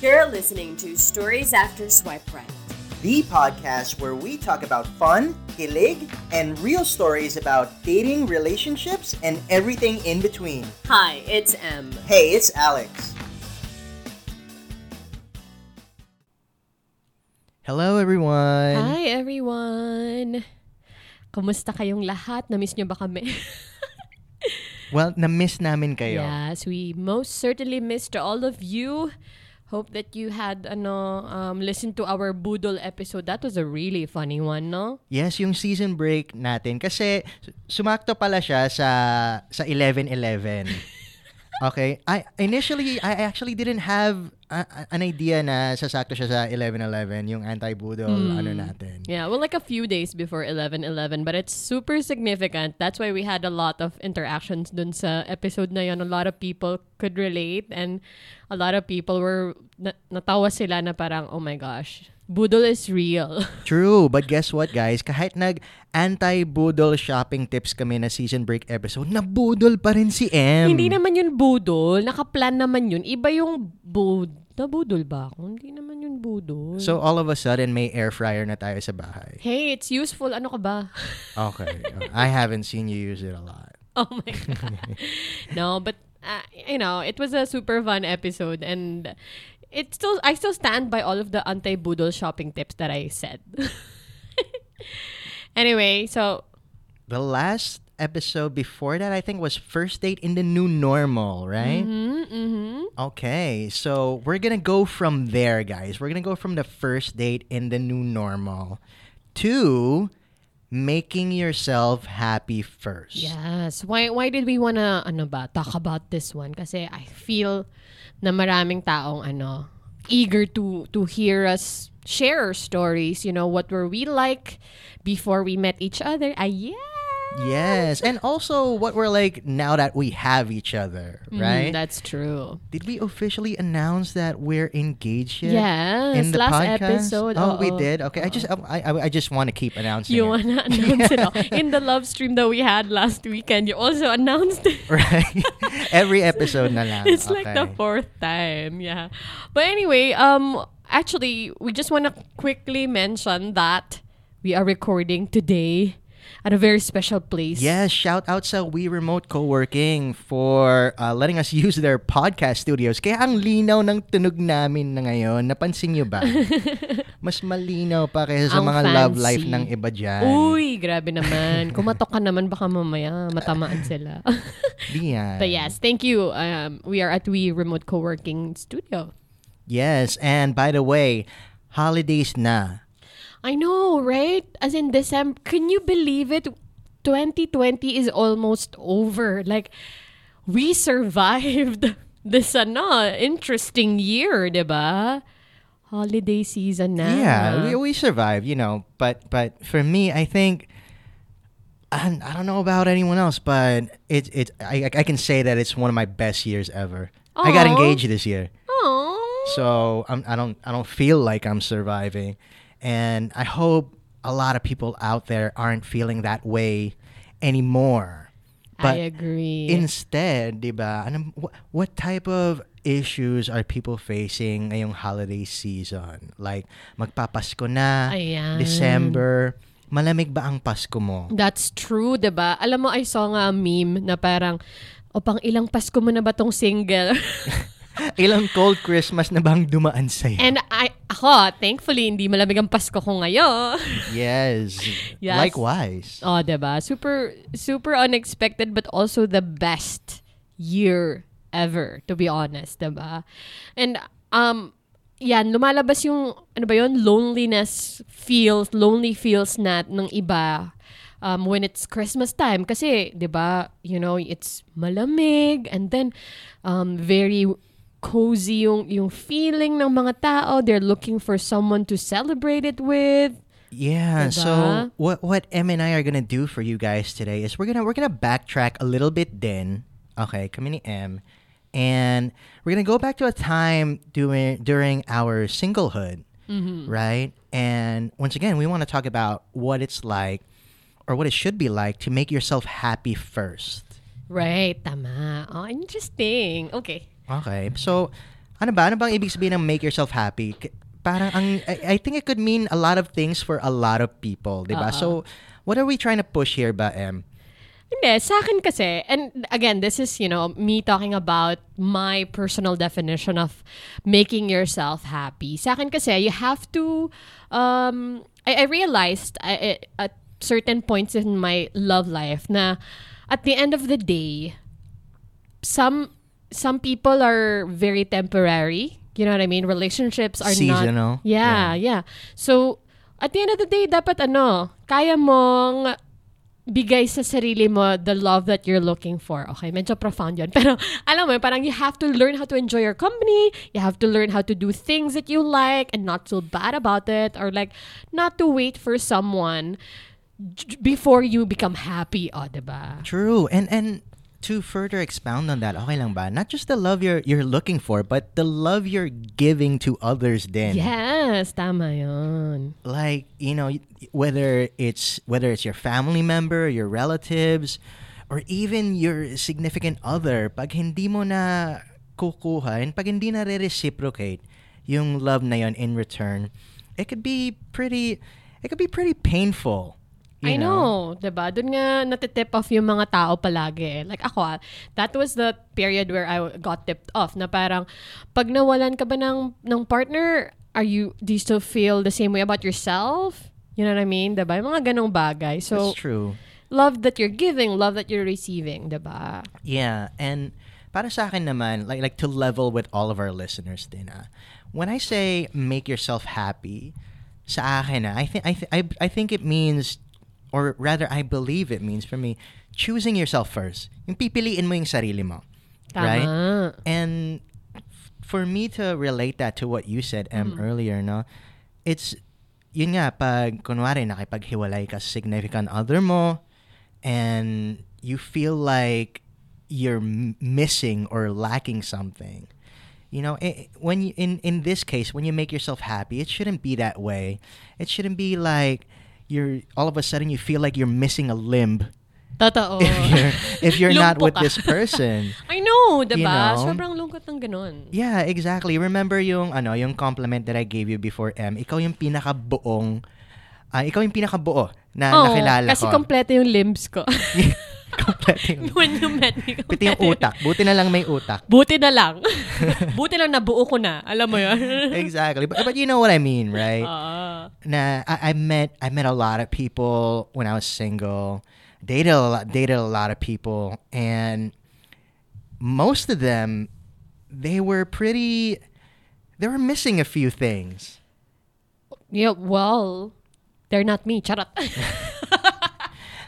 You're listening to Stories After Swipe Right. the podcast where we talk about fun, kilig, and real stories about dating, relationships, and everything in between. Hi, it's Em. Hey, it's Alex. Hello, everyone. Hi, everyone. Kumusta kayong lahat? Na-miss nyo ba kami? Well, na-miss namin kayo. yes, we most certainly missed all of you. Hope that you had ano um listened to our Budol episode. That was a really funny one, no? Yes, yung season break natin kasi sumakto pala siya sa sa 11-11. Okay. I initially I actually didn't have a- an idea na sasakto siya sa 11-11 yung anti-budol ano natin. Yeah, well, like a few days before 11-11, but it's super significant. That's why we had a lot of interactions dun sa episode na yun. A lot of people could relate and a lot of people were, na- natawa sila na parang, oh my gosh, Budol is real. True, but guess what guys? Kahit nag anti-budol shopping tips kami na season break episode, nabudol pa rin si M. Hindi naman yun budol. Nakaplan naman yun. Iba yung bud... Nabudol ba ako? Hindi naman yun budol. So all of a sudden may air fryer na tayo sa bahay. hey, it's useful. Ano ka ba? Okay. I haven't seen you use it a lot. Oh my god. no, but uh, you know, it was a super fun episode and it still I still stand by all of the anti-budol shopping tips that I said. anyway, so The last episode before that I think was first date in the new normal, right? mhm, mhm. Okay, so we're gonna go from there, guys. We're gonna go from the first date in the new normal to making yourself happy first. Yes. Why why did we wanna ano ba talk about this one? Because I feel na maraming taong ano eager to to hear us share our stories, you know, what were we like before we met each other? Ah, yeah. Yes, and also what we're like now that we have each other, right? Mm, that's true. Did we officially announce that we're engaged yet? Yes, in the last podcast? episode. Oh, we did. Okay, I just I, I, I just want to keep announcing. You wanna announce it all. In the love stream that we had last weekend, you also announced it. right? Every episode na lang. It's like the fourth time, yeah. But anyway, um, actually, we just wanna quickly mention that we are recording today at a very special place. Yes, shout out sa We Remote Co-working for uh, letting us use their podcast studios. Kaya ang linaw ng tunog namin na ngayon, napansin niyo ba? Mas malinaw pa kaysa sa Ang mga love fancy. life ng iba dyan. Uy, grabe naman. Kumatok ka naman, baka mamaya matamaan sila. Di yan. but yes, thank you. Um, we are at We Remote Co-working Studio. Yes, and by the way, holidays na. I know, right? As in December, can you believe it? 2020 is almost over. Like, we survived this uh, ano, interesting year, di ba? Holiday season na. Yeah, we, we survived, you know. But but for me, I think I, I don't know about anyone else, but it it I I can say that it's one of my best years ever. I got engaged this year, Aww. so I'm, I don't I don't feel like I'm surviving, and I hope a lot of people out there aren't feeling that way anymore. But I agree. Instead, di ba, anong, wh- what type of issues are people facing ngayong holiday season? Like, magpapasko na, Ayan. December, malamig ba ang Pasko mo? That's true, 'di ba? Alam mo, I saw nga a meme na parang, o pang ilang Pasko mo na ba tong single? Ilang cold Christmas na bang dumaan sa'yo? And I, ako, thankfully, hindi malamig ang Pasko ko ngayon. yes. Yes. Likewise. Oh, 'di ba? Super super unexpected but also the best year ever, to be honest, 'di ba? And um yan, lumalabas yung ano ba 'yon, loneliness feels, lonely feels nat ng iba um, when it's Christmas time kasi 'di ba, you know, it's malamig and then um very cozy yung yung feeling ng mga tao. They're looking for someone to celebrate it with. Yeah. Diba? So what what Em and I are gonna do for you guys today is we're gonna we're gonna backtrack a little bit. Then, okay, kami ni Em, and we're gonna go back to a time during during our singlehood, mm-hmm. right? And once again, we want to talk about what it's like, or what it should be like to make yourself happy first. Right, tama. Oh, interesting. Okay. Okay. So Ano ba? Ano bang ibig sabihin ng make yourself happy? Parang ang I, I think it could mean a lot of things for a lot of people, 'di ba? Oo. So, what are we trying to push here ba, Em? Hindi, sa akin kasi, and again, this is, you know, me talking about my personal definition of making yourself happy. Sa akin kasi, you have to, um, I, I realized I, I- at certain points in my love life na at the end of the day, some some people are very temporary. You know what I mean? Relationships are Seasonal. not Yeah, yeah. So at the end of the day, dapat ano, kaya mong bigay sa sarili mo the love that you're looking for. Okay, medyo profound yun. Pero alam mo, parang you have to learn how to enjoy your company. You have to learn how to do things that you like and not feel bad about it or like not to wait for someone j- before you become happy. O, diba? True. And and to further expound on that, okay lang ba? Not just the love you're you're looking for, but the love you're giving to others then. Yes, tama yun. Like, you know, whether it's whether it's your family member, your relatives, or even your significant other, pag hindi mo na kukuha and pag hindi na re-reciprocate yung love na yon in return, it could be pretty it could be pretty painful. You I know, 'di ba? Doon nga natitip off yung mga tao palagi. Like ako, ah, that was the period where I got tipped off na parang pag nawalan ka ba ng ng partner, are you do you still feel the same way about yourself? You know what I mean? 'Di ba? Yung mga ganong bagay. So, That's true. love that you're giving, love that you're receiving, 'di ba? Yeah, and para sa akin naman, like like to level with all of our listeners din ah. When I say make yourself happy, sa akin ah, I think I, th- I I think it means or rather I believe it means for me choosing yourself first. Yung pipiliin mo yung sarili mo. Tama. Right? And for me to relate that to what you said Em mm. earlier, no? It's yun nga pag kunwari nakipaghiwalay ka sa significant other mo and you feel like you're m- missing or lacking something. You know, i when you, in in this case, when you make yourself happy, it shouldn't be that way. It shouldn't be like you're all of a sudden you feel like you're missing a limb Totoo. if you're if you're not with this person. I know, 'di You ba? know? Sobrang lungkot ng ganun. Yeah, exactly. Remember yung ano, yung compliment that I gave you before M. Ikaw yung pinakabuong ah, ikaw yung pinakabuo na Oo, nakilala kasi ko. kompleto yung limbs ko. When you met me. Pati yung utak. Buti na lang may utak. Buti na lang. Buti lang nabuo ko na. Alam mo yun? Exactly. But, but you know what I mean, right? Ah. na I, I met I met a lot of people when I was single. Dated a lot, dated a lot of people, and most of them, they were pretty. They were missing a few things. yeah, well, they're not me. Charot.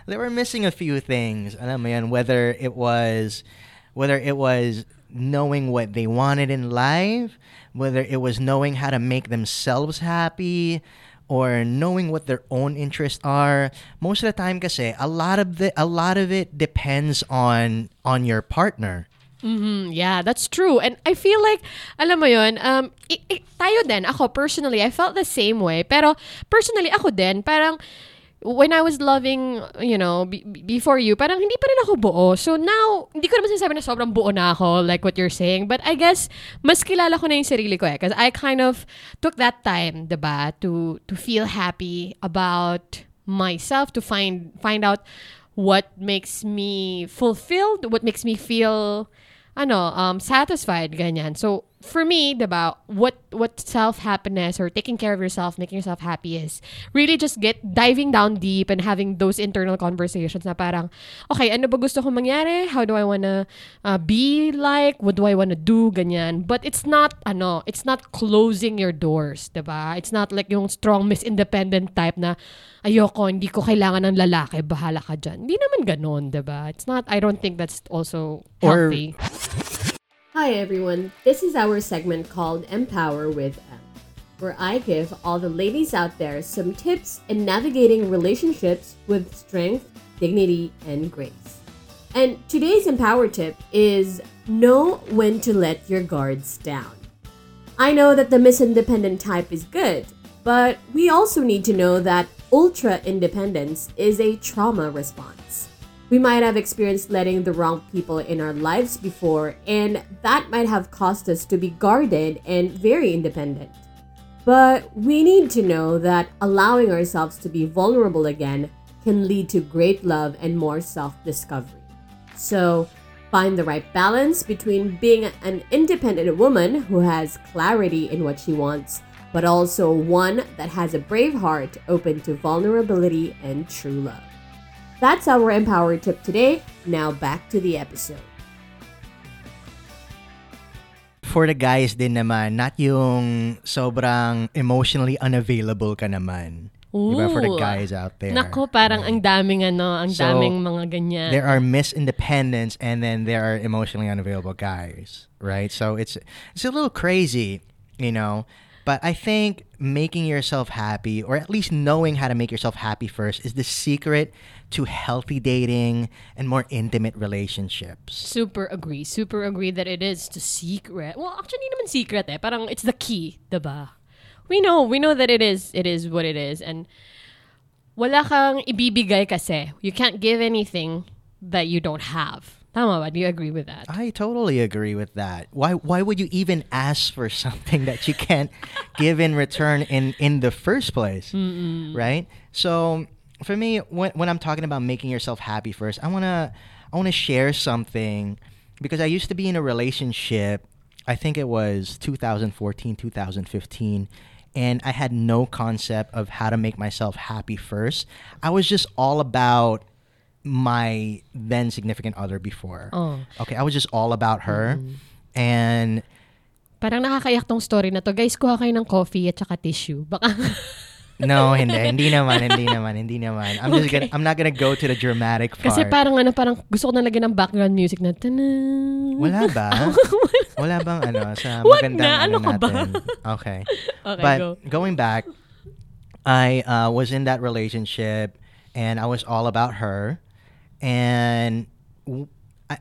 They were missing a few things. Alam mo yan, whether it was, whether it was knowing what they wanted in life, whether it was knowing how to make themselves happy, or knowing what their own interests are. Most of the time, kasi a lot of the a lot of it depends on on your partner. Mhm, yeah, that's true. And I feel like, alam mo yun, um, i- i- tayo din, ako personally, I felt the same way. Pero personally, ako din, parang, when I was loving, you know, be- before you, parang hindi pa rin ako buo. So now, hindi ko naman sinasabi na sobrang buo na ako, like what you're saying. But I guess, mas kilala ko na yung sarili ko eh. Because I kind of took that time, diba, to, to feel happy about myself, to find, find out what makes me fulfilled, what makes me feel ano, um, satisfied, ganyan. So, for me, diba, what, what self-happiness or taking care of yourself, making yourself happy is really just get diving down deep and having those internal conversations na parang, okay, ano ba gusto kong mangyari? How do I wanna uh, be like? What do I wanna do? Ganyan. But it's not, ano, it's not closing your doors, diba? It's not like yung strong, Miss Independent type na, ayoko, hindi ko kailangan ng lalaki, bahala ka dyan. Hindi naman ganon, diba? It's not, I don't think that's also Or- healthy. Hi, everyone. This is our segment called Empower with Em, where I give all the ladies out there some tips in navigating relationships with strength, dignity, and grace. And today's Empower tip is know when to let your guards down. I know that the Miss Independent type is good, but we also need to know that ultra independence is a trauma response. We might have experienced letting the wrong people in our lives before, and that might have caused us to be guarded and very independent. But we need to know that allowing ourselves to be vulnerable again can lead to great love and more self discovery. So, find the right balance between being an independent woman who has clarity in what she wants, but also one that has a brave heart open to vulnerability and true love. That's our Empower tip today. Now back to the episode. For the guys din naman, not yung sobrang emotionally unavailable ka naman. Diba? For the guys out there. Nako, parang ang daming ano, ang So, daming mga ganyan. There are Miss Independence and then there are emotionally unavailable guys, right? So it's it's a little crazy, you know. But I think making yourself happy, or at least knowing how to make yourself happy first, is the secret to healthy dating and more intimate relationships. Super agree. Super agree that it is the secret. Well, actually, naman secret eh. Parang it's the key, diba? We know, we know that it is, it is what it is. And wala kang ibibigay kasi. You can't give anything that you don't have. Ba? Do you agree with that? I totally agree with that. Why why would you even ask for something that you can't give in return in in the first place? Right? So for me when when I'm talking about making yourself happy first, I want to I want to share something because I used to be in a relationship. I think it was 2014, 2015 and I had no concept of how to make myself happy first. I was just all about my then significant other before. Oh. Okay, I was just all about her. And Parang nakakayak tong story na to. Guys, kuha kayo ng coffee at saka tissue. Baka, no, hindi, hindi naman, hindi naman, hindi naman. I'm just Okay. gonna I'm not gonna go to the dramatic part. kasi parang ano, parang gusto ko na lagyan ng background music na tanan. Wala ba? Wala bang ano sa magandang na, ano ka ba? natin? Okay. Okay, but go. going back, I uh, was in that relationship and I was all about her. And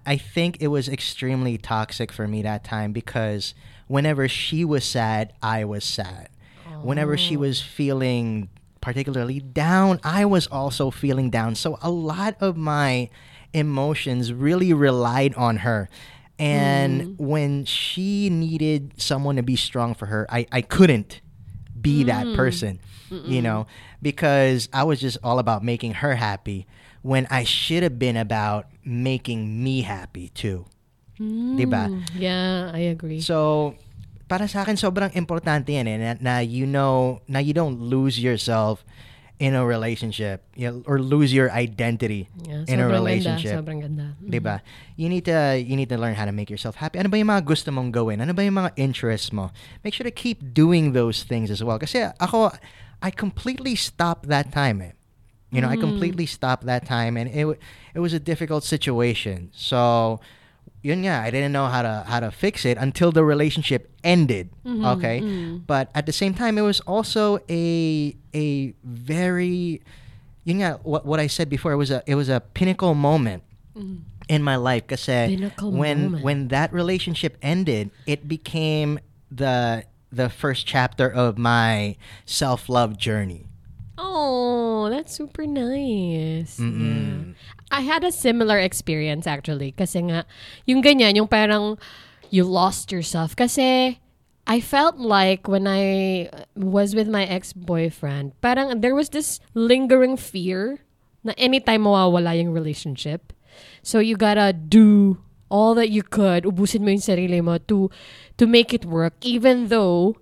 I think it was extremely toxic for me that time because whenever she was sad, I was sad. Whenever she oh. was feeling particularly down, I was also feeling down. So a lot of my emotions really relied on her. And hmm. when she needed someone to be strong for her, I, I couldn't be that hmm. person, you know, because I was just all about making her happy when I should have been about making me happy too. Diba? Mm, Yeah, I agree. So, para sa akin, sobrang importante yan eh, na, na you know, na you don't lose yourself in a relationship you know, or lose your identity yeah, in a relationship. Ganda, sobrang ganda. Mm. 'di ba? You need to you need to learn how to make yourself happy. Ano ba yung mga gusto mong gawin? Ano ba yung mga interests mo? Make sure to keep doing those things as well. Kasi ako I completely stopped that time. Eh. You know, I mm. completely stopped that time and it it was a difficult situation. So yun nga, I didn't know how to how to fix it until the relationship ended. Mm-hmm, okay? Mm. But at the same time it was also a a very yun nga, what what I said before it was a it was a pinnacle moment mm. in my life kasi eh, Pinnacle when moment. when that relationship ended, it became the the first chapter of my self-love journey. Oh, that's super nice. Yeah. Mm-mm. I had a similar experience actually. Kasi nga, yung ganyan, yung parang you lost yourself. Kasi I felt like when I was with my ex-boyfriend, parang there was this lingering fear na anytime mawawala yung relationship. So you gotta do all that you could, ubusin mo yung sarili mo to, to make it work even though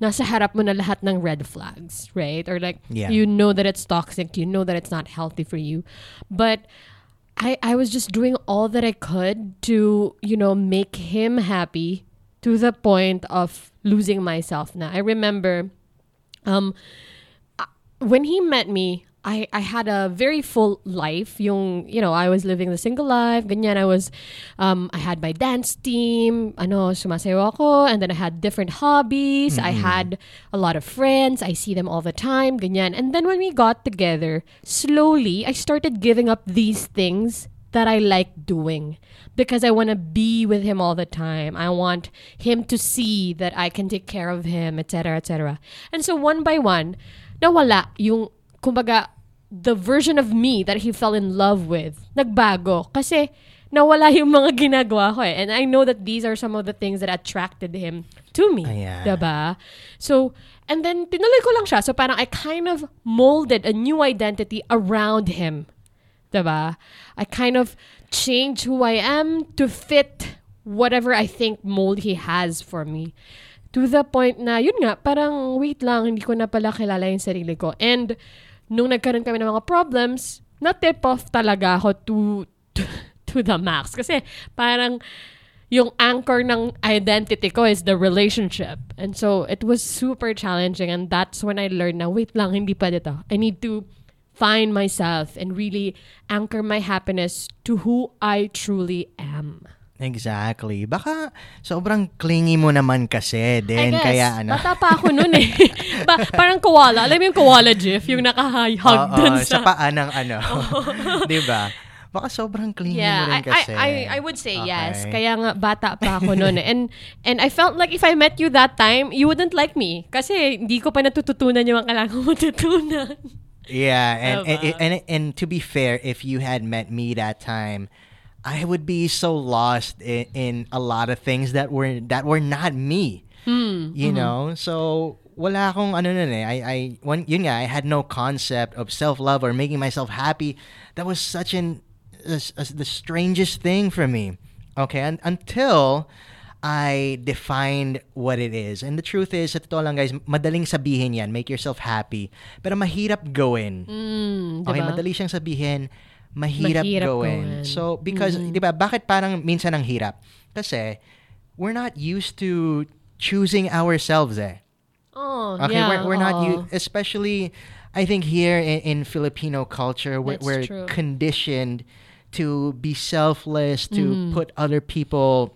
nasa harap mo na lahat ng red flags, right? Or like, Yeah. you know that it's toxic, you know that it's not healthy for you. But I, I was just doing all that I could to, you know, make him happy to the point of losing myself now. I remember um, uh, when he met me, I, I had a very full life. Yung, you know, I was living the single life. Ganyan, I was, um, I had my dance team. Ano, sumasayaw ako. And then I had different hobbies. I had a lot of friends. I see them all the time. Ganyan. And then when we got together, slowly, I started giving up these things that I like doing because I want to be with him all the time. I want him to see that I can take care of him, etc., etc. And so one by one, nawala yung kumbaga the version of me that he fell in love with, nagbago. Kasi, nawala yung mga ginagawa ko eh. And I know that these are some of the things that attracted him to me. Ayan. Diba? So, and then, tinuloy ko lang siya. So, parang I kind of molded a new identity around him. Diba? I kind of changed who I am to fit whatever I think mold he has for me. To the point na, yun nga, parang wait lang, hindi ko na pala kilala yung sarili ko. And, nung nagkaroon kami ng mga problems, na-tip off talaga ako to, to, to the max. Kasi, parang, yung anchor ng identity ko is the relationship. And so, it was super challenging. And that's when I learned na, wait lang, hindi pa dito. I need to find myself and really anchor my happiness to who I truly am. Exactly. Baka sobrang clingy mo naman kasi I din. guess, Kaya ano. bata pa ako nun eh. ba, parang koala. Alam mo yung koala gif? Yung naka-hug Oo, dun sa sa... paa ng ano. Di ba? Baka sobrang clingy mo Yeah, rin I, I, kasi. I, I would say yes. Okay. Kaya nga, bata pa ako noon. eh. And, and I felt like if I met you that time, you wouldn't like me. Kasi hindi ko pa natututunan yung kailangan ko matutunan. Yeah, and, and, Diba? and and to be fair, if you had met me that time, I would be so lost in, in a lot of things that were that were not me. Hmm, You mm-hmm. know, so wala akong ano nun eh. I I when yun nga, I had no concept of self love or making myself happy. That was such an as, as the strangest thing for me. Okay, un- until I defined what it is. And the truth is, sa totoo lang guys, madaling sabihin yan, make yourself happy. Pero mahirap gawin. Mm, Okay, diba? madali siyang sabihin, mahirap, Mahirap gawin. gawin. So, because, di ba, bakit parang minsan ang hirap? Kasi, we're not used to choosing ourselves eh. Oh, Okay, yeah. we're, we're not oo. used, especially, I think here in, in Filipino culture, we're, we're conditioned to be selfless, to Mm-hmm. put other people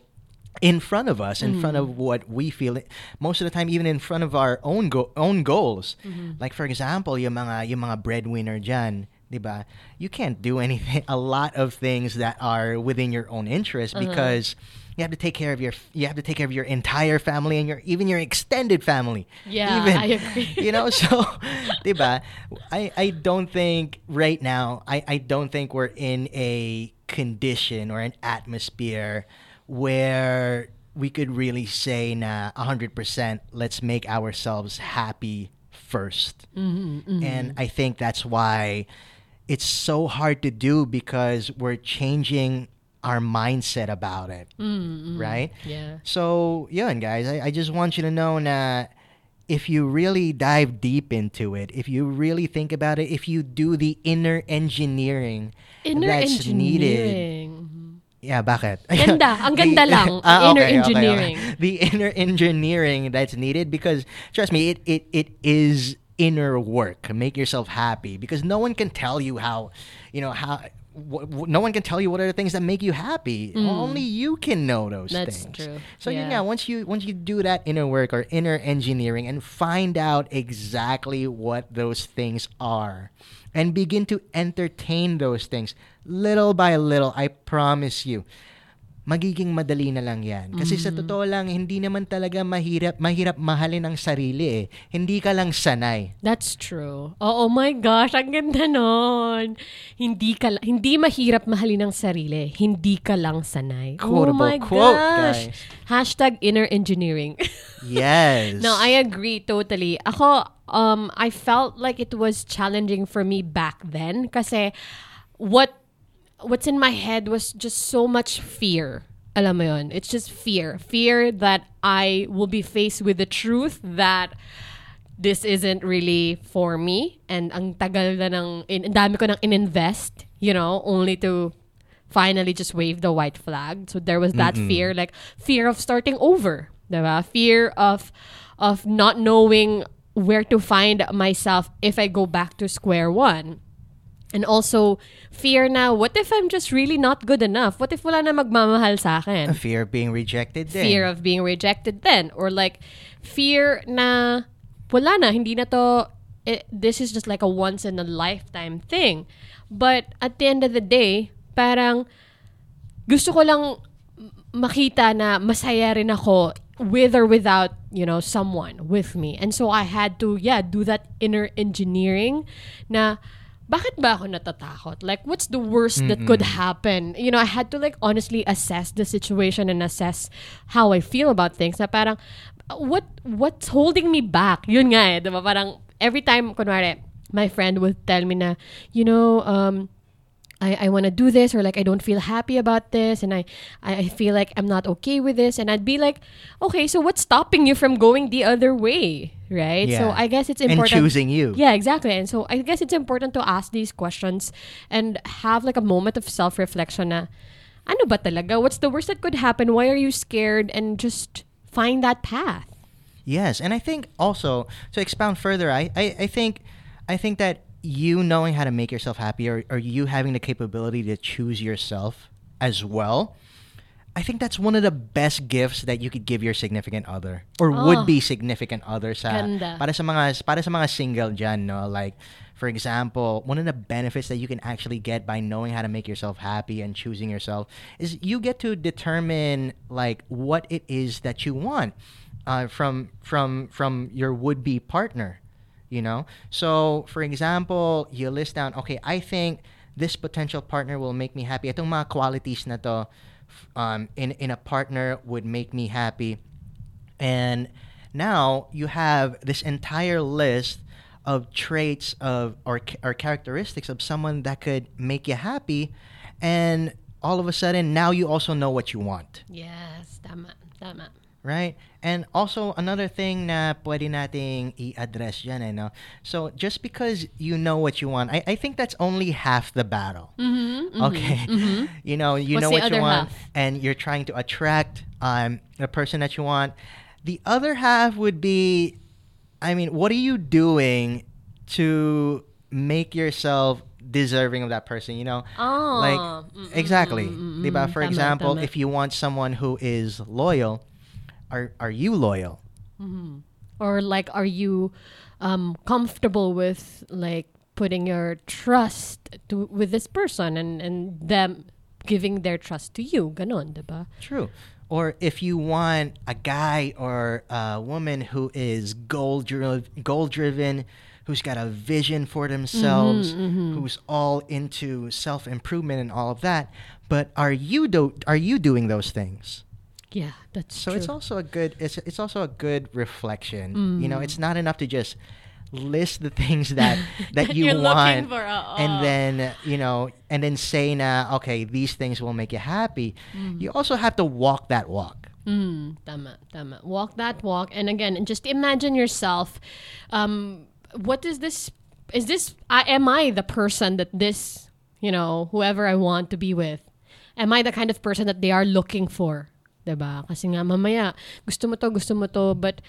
in front of us, in front Mm. of what we feel. Most of the time, even in front of our own go- own goals. Mm-hmm. Like for example, yung mga yung mga breadwinner dyan, 'di ba? You can't do anything, a lot of things that are within your own interest Uh-huh. because you have to take care of your you have to take care of your entire family and your even your extended family. Yeah, even, I agree. You know, so ba? I I don't think right now I I don't think we're in a condition or an atmosphere where we could really say na 100% let's make ourselves happy 1st And I think that's why it's so hard to do because we're changing our mindset about it. Mm, mm. Right? Yeah. So, yeah, and guys. I, I just want you to know that if you really dive deep into it, if you really think about it, if you do the inner engineering Inner that's needed. engineering. Mm-hmm. Yeah, bakit? Ganda. Ang ganda ah, The- lang. Ah, Inner okay, okay, okay. engineering. The inner engineering that's needed because trust me, it, it, it is inner work. Make yourself happy because no one can tell you how, you know, how no one can tell you what are the things that make you happy. Only you can know those Mm. That's things. true. So Yeah. yeah, once you once you do that inner work or inner engineering and find out exactly what those things are and begin to entertain those things little by little, I promise you, magiging madali na lang yan. Kasi sa Mm. totoo lang, hindi naman talaga mahirap, mahirap mahalin ang sarili eh. Hindi ka lang sanay. That's true. Oh, oh my gosh, ang ganda nun. Hindi ka hindi mahirap mahalin ang sarili. Hindi ka lang sanay. oh Quotable my quote, gosh. guys. Hashtag inner engineering. Yes. no, I agree totally. Ako, um, I felt like it was challenging for me back then kasi what what's in my head was just so much fear. Alam mo yun? It's just fear. Fear that I will be faced with the truth that this isn't really for me and ang tagal na ng in, ang dami ko nang ininvest, you know, only to finally just wave the white flag. So there was that fear like fear of starting over, diba? Fear of of not knowing where to find myself if I go back to square one. And also, fear na, what if I'm just really not good enough? What if wala na magmamahal sa akin? Fear of being rejected din. fear of being rejected then or like fear na wala na hindi na to it, this is just like a once in a lifetime thing but at the end of the day parang gusto ko lang makita na masaya rin ako with or without you know someone with me and so I had to yeah do that inner engineering na bakit ba ako natatakot? Like, what's the worst that could happen? You know, I had to like honestly assess the situation and assess how I feel about things. Na parang, what what's holding me back? Yun nga eh, diba? Parang, every time, kunwari, my friend would tell me na, you know, um, I, I want to do this or like I don't feel happy about this and I, I feel like I'm not okay with this and I'd be like okay so what's stopping you from going the other way right Yeah. so I guess it's important. And choosing you. yeah exactly and so I guess it's important to ask these questions and have like a moment of self-reflection na ano ba talaga what's the worst that could happen why are you scared and just find that path Yes, and I think also to expound further, I, I, I think I think that you knowing how to make yourself happy or, or you having the capability to choose yourself as well, I think that's one of the best gifts that you could give your significant other or Oh. would be significant other sa Ganda. para sa mga para sa mga single dyan, no? Like for example, one of the benefits that you can actually get by knowing how to make yourself happy and choosing yourself is you get to determine like what it is that you want uh, from from from your would-be partner you know? So for example you list down okay i think this potential partner will make me happy. Itong mga qualities na to um, in in a partner would make me happy. And now you have this entire list of traits of or, or characteristics of someone that could make you happy. And all of a sudden now you also know what you want. Yes tama tama right? And also another thing na pwede nating i-address dyan, eh, no? So just because you know what you want, I, I think that's only half the battle. mm-hmm, Okay, you know, you What's know what you want, half? and you're trying to attract um the person that you want. The other half would be, I mean, what are you doing to make yourself deserving of that person? You know, Oh, like mm, mm, exactly, mm, mm, diba? mm. For Tama, example, tama. if you want someone who is loyal, are are you loyal? Mm-hmm. or like are you um comfortable with like putting your trust to with this person and and them giving their trust to you ganon diba True. Or if you want a guy or a woman who is goal driven, goal driven, who's got a vision for themselves, mm-hmm, mm-hmm. who's all into self improvement and all of that, but are you do are you doing those things? Yeah that's So true it's also a good it's it's also a good reflection. You know, it's not enough to just list the things that that That you want for, uh, and uh. then you know and then say na okay these things will make you happy Mm. you also have to walk that walk Mm, tama, tama. Walk that walk. And again, and just imagine yourself. Um, what is this? Is this? I am I the person that this, you know, whoever I want to be with, am I the kind of person that they are looking for? Diba? Kasi nga mamaya, gusto mo to, gusto mo to, but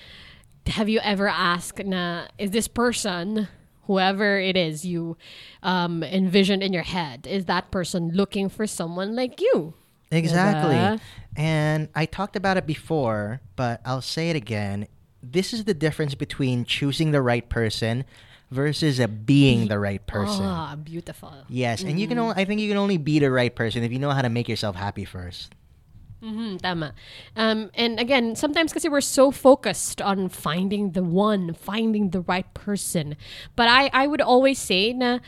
have you ever asked na, is this person, whoever it is you um, envisioned in your head, is that person looking for someone like you? Exactly. Diba? And I talked about it before, but I'll say it again. This is the difference between choosing the right person versus a being the right person. Ah, beautiful. Yes, and you can only I think you can only be the right person if you know how to make yourself happy first. Mhm, tama. Um, and again, sometimes kasi we're so focused on finding the one, finding the right person. But I, I would always say na,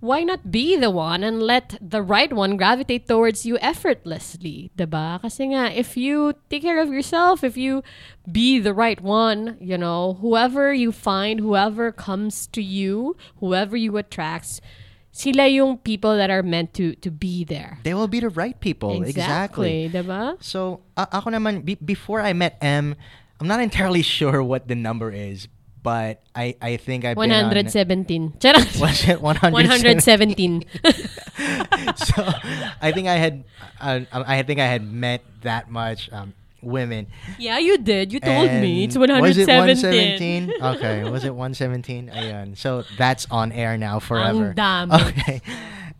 why not be the one and let the right one gravitate towards you effortlessly, diba? Kasi nga, if you take care of yourself, if you be the right one, you know, whoever you find, whoever comes to you, whoever you attracts, sila yung people that are meant to to be there. They will be the right people. Exactly. diba? So, uh, ako naman be- before I met Em, I'm not entirely sure what the number is, but I I think I've been on- 117. Charot. 117? 117. so I think I had uh, I think I had met that much um, women. yeah, you did. You told me. It's 117. Was it 117? okay, was it 117? Ayan. So that's on air now forever. dami. Okay.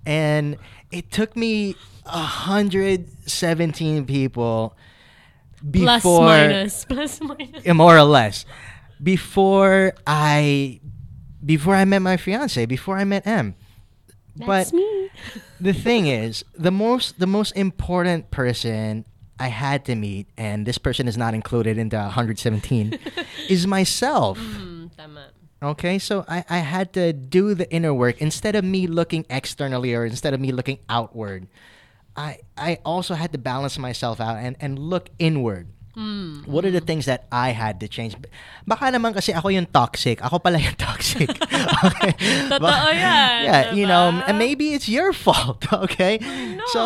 And it took me 117 people before minus. Plus eh, more or less before I before I met my fiance, before I met Em. That's but me. the thing is, the most the most important person I had to meet, and this person is not included in the 117, is myself. Mm. Okay, so I, I had to do the inner work instead of me looking externally or instead of me looking outward. I I also had to balance myself out and, and look inward. What are the things that I had to change? Baka naman kasi ako yung toxic. Ako pala yung toxic. okay? Totoo yan, Yeah, you know, and maybe it's your fault, okay? So,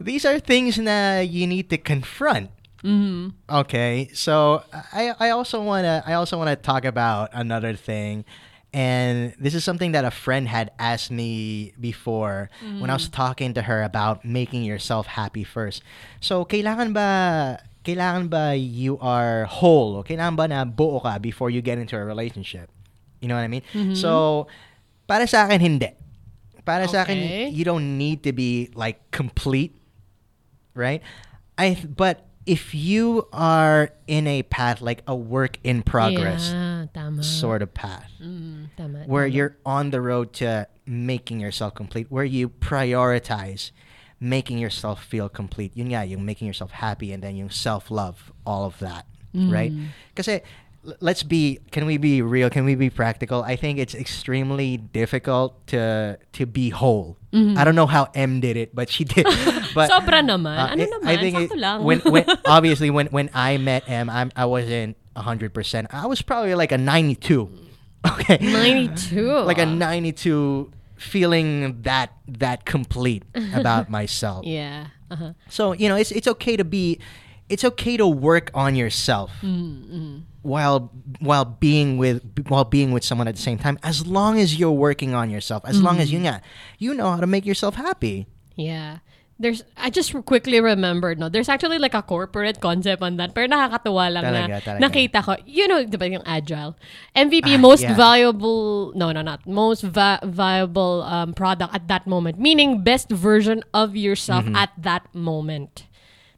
These are things na you need to confront. Mhm. Okay, so I I also wanna I also wanna talk about another thing, and this is something that a friend had asked me before when I was talking to her about making yourself happy first. So kailangan ba kailangan ba you are whole? Kailangan ba na buo ka before you get into a relationship? You know what I mean? So para sa akin hindi. Para sa akin you don't need to be like complete right? I but if you are in a path like a work in progress Yeah, sort of path Mm, tama. where tama. you're on the road to making yourself complete, where you prioritize making yourself feel complete. Yun nga, yung making yourself happy and then yung self-love, all of that, right? Mm. Kasi l- let's be can we be real? Can we be practical? I think it's extremely difficult to to be whole. I don't know how Em did it, but she did. but Mm-hmm. Sobra naman. uh, ano it- naman? I think it- when when obviously when when I met Em, I'm I wasn't hundred percent. I was probably like a ninety two. Okay. 92. Like a ninety two feeling that that complete about myself. Yeah. Uh-huh. So, you know, it's it's okay to be it's okay to work on yourself while while being with while being with someone at the same time as long as you're working on yourself. As long as you know you know how to make yourself happy. Yeah. There's, I just quickly remembered, no, there's actually like a corporate concept on that. Pero nakakatuwa lang Talaga, na talaga. nakita ko, you know, di ba yung agile? MVP, Ah, most yeah. valuable, no, no, not, most va- viable um, product at that moment. Meaning, best version of yourself Mm-hmm. at that moment.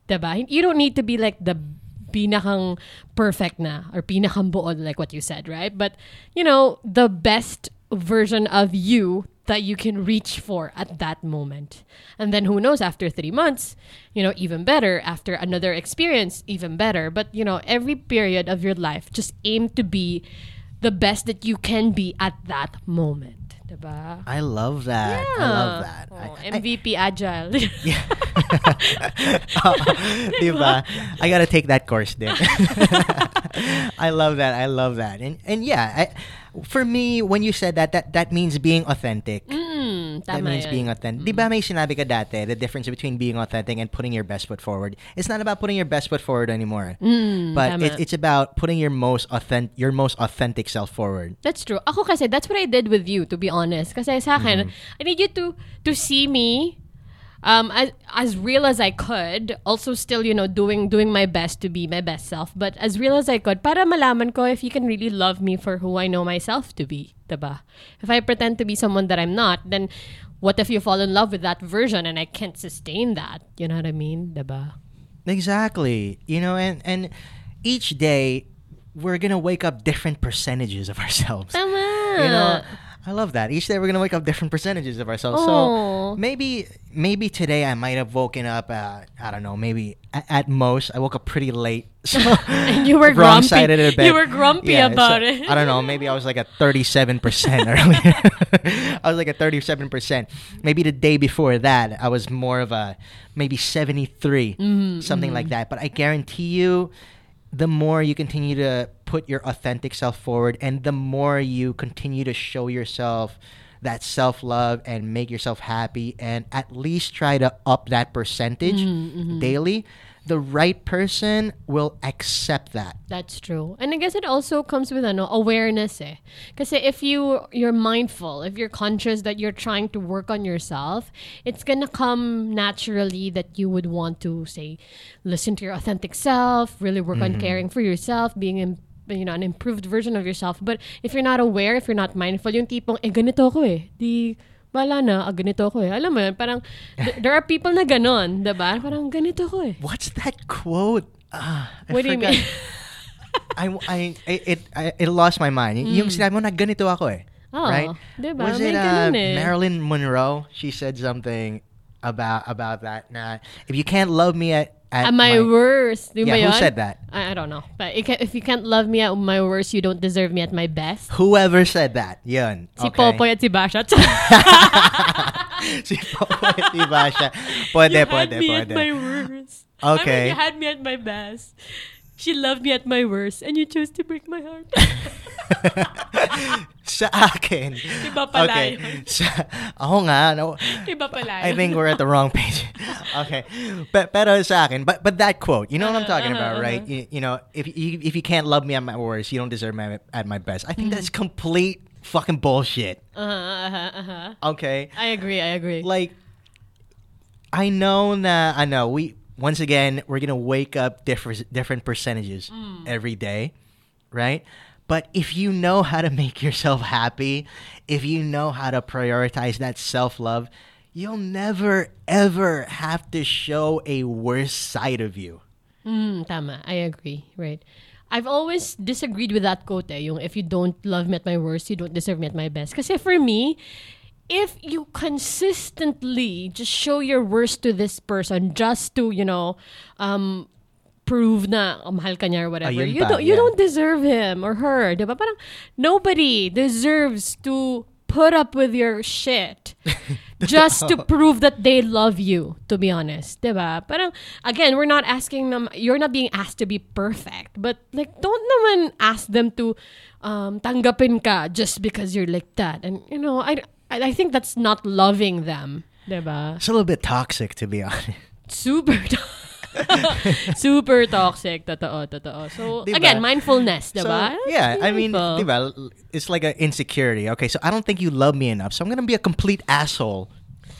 Diba? You don't need to be like the pinakang perfect na or pinakang buo like what you said, right? But, you know, the best version of you that you can reach for at that moment. And then who knows, after three months, you know, even better. After another experience, even better. But, you know, every period of your life, just aim to be the best that you can be at that moment. Diba? I love that. I love that. Oh, I- I- MVP Agile. Yeah. Diba? I gotta take that course then. I love that. I love that. And and yeah, I, for me, when you said that, that that means being authentic. Mm. Mm, That means yun. being authentic. Di ba may sinabi ka dati, the difference between being authentic and putting your best foot forward. It's not about putting your best foot forward anymore. Mm, but tama. it's, it's about putting your most authentic your most authentic self forward. That's true. Ako kasi, that's what I did with you, to be honest. Kasi sa akin, I need you to to see me um, as, as real as I could. Also still, you know, doing doing my best to be my best self. But as real as I could, para malaman ko if you can really love me for who I know myself to be. Diba? If I pretend to be someone that I'm not, then what if you fall in love with that version and I can't sustain that? You know what I mean? Diba? Exactly. You know, and and each day we're gonna wake up different percentages of ourselves. Tama. You know, I love that. Each day we're gonna wake up different percentages of ourselves. So maybe maybe today I might have woken up. Uh, I don't know. Maybe at, at most I woke up pretty late. So And you were grumpy. You were grumpy Yeah, about so, it. I don't know. Maybe I was like at thirty-seven percent earlier. I was like at thirty-seven percent. Maybe the day before that I was more of a maybe 73 Mm-hmm, something like that. But I guarantee you, the more you continue to put your authentic self forward and the more you continue to show yourself that self love and make yourself happy and at least try to up that percentage Mm-hmm, daily, the right person will accept that. That's true. And I guess it also comes with ano, awareness eh. Kasi if you you're mindful, if you're conscious that you're trying to work on yourself, it's gonna come naturally that you would want to say, listen to your authentic self, really work on caring for yourself, being in, you know, an improved version of yourself. But if you're not aware, if you're not mindful, yung tipong, eh, ganito ako eh. Di, wala na, ah, ganito ako eh. Alam mo yun, parang, th- there are people na ganon, diba? Parang, ganito ako eh. What's that quote? Ah, I What do you forgot. mean? I, I, it, I, it lost my mind. Y- Yung sinabi mo na ganito ako eh. Oo, right? diba? Was May it uh, eh. Marilyn Monroe? She said something about about that. Nah, if you can't love me at at At my, worst. Di Yeah, who yun? said that? I, I don't know. But it ca- if you can't love me at my worst, you don't deserve me at my best. Whoever said that, yun. Si okay. Popoy at si Basha. si Popoy, di ba siya? Pwede, you pwede, had me pwede. at my worst. I mean, you had me at my best. She loved me at my worst, and you chose to break my heart. Sa akin. Iba pala Okay. yun. Sa, ako nga, no, Iba pala I yun. think we're at the wrong page. okay. But, pero sa akin, but, but that quote, you know what I'm talking Uh-huh, about, right? uh-huh. You, you know, if you, if you can't love me at my worst, you don't deserve me at my best. I think Mm-hmm. that's complete fucking bullshit. Uh-huh, uh-huh, uh-huh. Okay. I agree, I agree. like I know na I know we once again we're gonna wake up different different percentages every day, right? But if you know how to make yourself happy, if you know how to prioritize that self love, you'll never ever have to show a worse side of you. Mm, tama. I agree. Right. I've always disagreed with that quote eh, yung if you don't love me at my worst, you don't deserve me at my best. Kasi for me, if you consistently just show your worst to this person just to, you know, um, prove na oh, mahal ka niya or whatever, Ayun you pa, don't you yeah. don't deserve him or her. Diba? Parang nobody deserves to put up with your shit just to prove that they love you, to be honest. Diba? Parang, again, we're not asking them, you're not being asked to be perfect, but like, don't naman ask them to um, tanggapin ka just because you're like that. And, you know, I, I I think that's not loving them. Diba? It's a little bit toxic to be honest. Super Super toxic. Totoo, totoo. So, Diba? again, mindfulness, diba? So, yeah, I mean, diba, it's like an insecurity. Okay, so I don't think you love me enough, so I'm gonna be a complete asshole,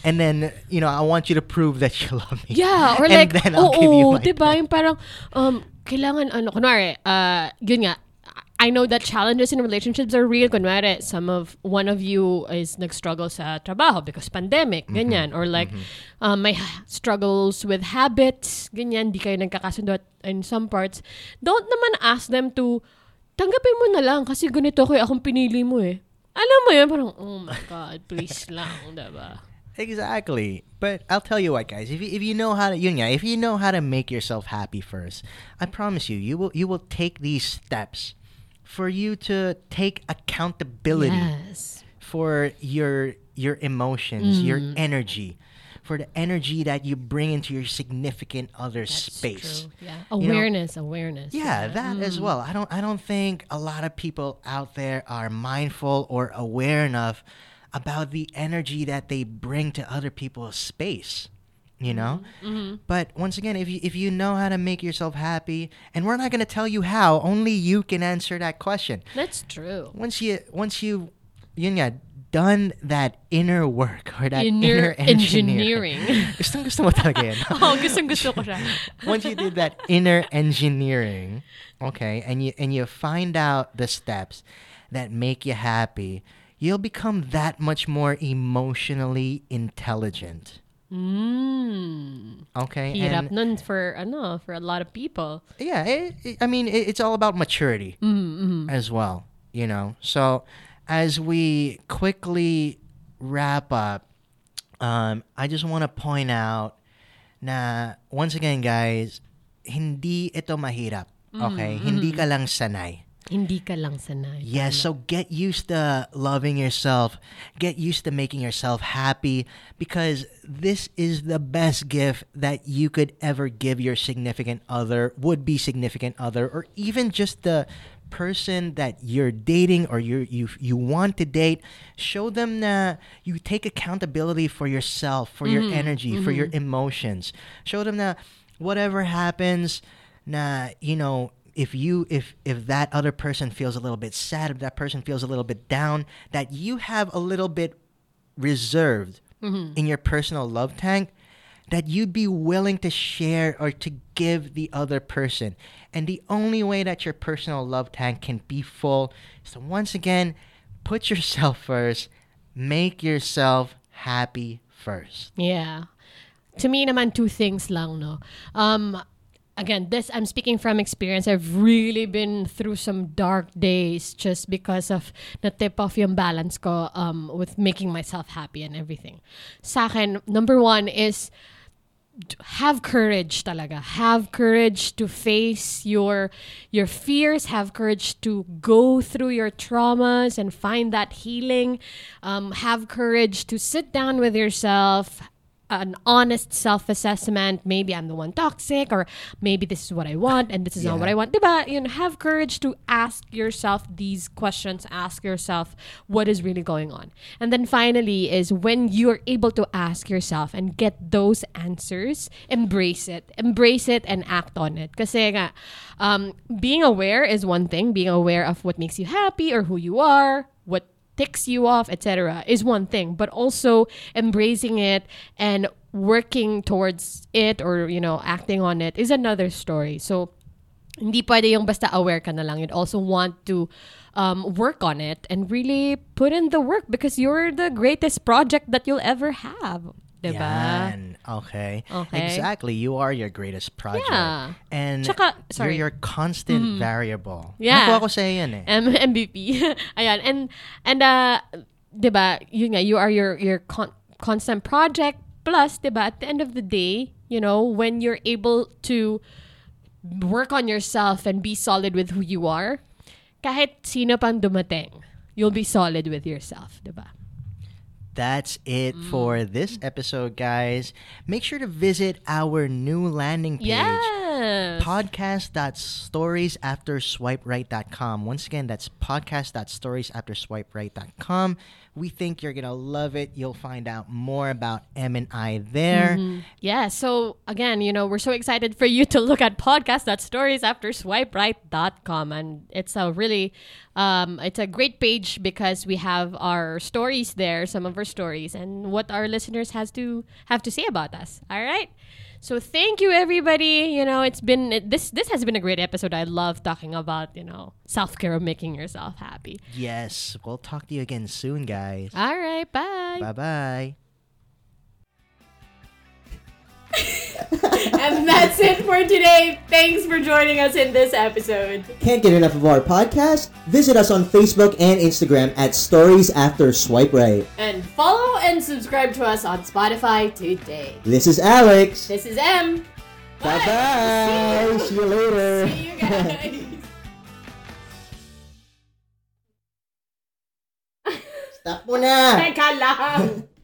and then you know I want you to prove that you love me. Yeah, or and like, then I'll oo, give you my diba? Yung parang, um, kailangan, ano, kunwari, uh, yun nga, I know that challenges in relationships are real. Kunwari, some of, one of you is nag-struggle sa trabaho because pandemic, Mm-hmm. ganyan. Or like, um, may struggles with habits, ganyan, di kayo nagkakasundo in some parts. Don't naman ask them to, tanggapin mo na lang kasi ganito ko akong pinili mo eh. Alam mo yun, parang, oh my God, please lang, diba? Exactly. But I'll tell you what, guys. If you, if you know how to, yun nga, if you know how to make yourself happy first, I promise you, you will you will take these steps for you to take accountability Yes. for your your emotions, your Mm. energy, for the energy that you bring into your significant other's That's space. true. Yeah. You know, Awareness, awareness. Yeah, that as Mm. well. I don't I don't think a lot of people out there are mindful or aware enough about the energy that they bring to other people's space. You know? Mm-hmm. But once again, if you if you know how to make yourself happy, and we're not gonna tell you how, only you can answer that question. That's true. Once you once you yun nga, done that inner work or that Inner inner, engineering. engineering. Gustong gusto mo talaga yan. oh, gustong gusto ko siya. once you did that inner engineering, okay, and you and you find out the steps that make you happy, you'll become that much more emotionally intelligent. Mm. Okay, Hirap and nun for, ano, for a lot of people. yeah, it, it- I mean, it, it's all about maturity Mm-hmm. as well, you know. So, as we quickly wrap up, um, I just want to point out na once again, guys, hindi ito mahirap. Okay, hindi ka lang sanay. Hindi ka lang sanay. Yes, so get used to loving yourself. Get used to making yourself happy because this is the best gift that you could ever give your significant other, would be significant other, or even just the person that you're dating or you you you want to date. Show them that you take accountability for yourself, for your mm-hmm. energy, for mm-hmm. your emotions. Show them that whatever happens, na you know if you if if that other person feels a little bit sad if that person feels a little bit down that you have a little bit reserved in your personal love tank that you'd be willing to share or to give the other person and the only way that your personal love tank can be full is to once again put yourself first make yourself happy first Yeah. To me naman, two things lang, no? Um, again, this, I'm speaking from experience. I've really been through some dark days just because of the tip off yung balance ko um, with making myself happy and everything. Sa akin, number one is have courage talaga. Have courage to face your your fears. Have courage to go through your traumas and find that healing. Um, have courage to sit down with yourself, an honest self-assessment. Maybe I'm the one toxic, or maybe this is what I want and this is not what I want. Diba? You know, have courage to ask yourself these questions. Ask yourself what is really going on. And then finally is when you're able to ask yourself and get those answers, embrace it. Embrace it and act on it. Kasi nga, um, being aware is one thing. Being aware of what makes you happy or who you are, what ticks you off, etc., is one thing. But also embracing it and working towards it or, you know, acting on it is another story. So, hindi pwede yung basta aware ka na lang. You'd also want to um, work on it and really put in the work because you're the greatest project that you'll ever have. Diba? Yan. Okay. Okay. Exactly. You are your greatest project. Yeah. And Tsaka- sorry. You're your constant variable. Yeah. Nakuha ko sa'yo yan eh. M- MVP. Ayan. And, and uh, diba, yun nga, you are your, your con- constant project. Plus, diba, at the end of the day, you know, when you're able to work on yourself and be solid with who you are, kahit sino pang dumating, you'll be solid with yourself, diba? That's it Mm. for this episode, guys. Make sure to visit our new landing page. Yes. podcast.storiesafterswiperight.com. Once again, that's podcast.storiesafterswiperight.com. We think you're going to love it. You'll find out more about Em and I there. Yeah, so again, you know, we're so excited for you to look at podcast.storiesafterswiperight.com and it's a really um it's a great page because we have our stories there, some of our stories and what our listeners has to have to say about us. All right? So thank you everybody. You know, it's been this this has been a great episode. I love talking about, you know, self-care of making yourself happy. Yes, we'll talk to you again soon, guys. All right, bye. Bye bye. And that's it for today. Thanks for joining us in this episode. Can't get enough of our podcast? Visit us on Facebook and Instagram at Stories After Swipe Right. And follow and subscribe to us on Spotify today. This is Alex. This is Em. Bye bye. See you later. See you guys. Stop mo na. Teka lang.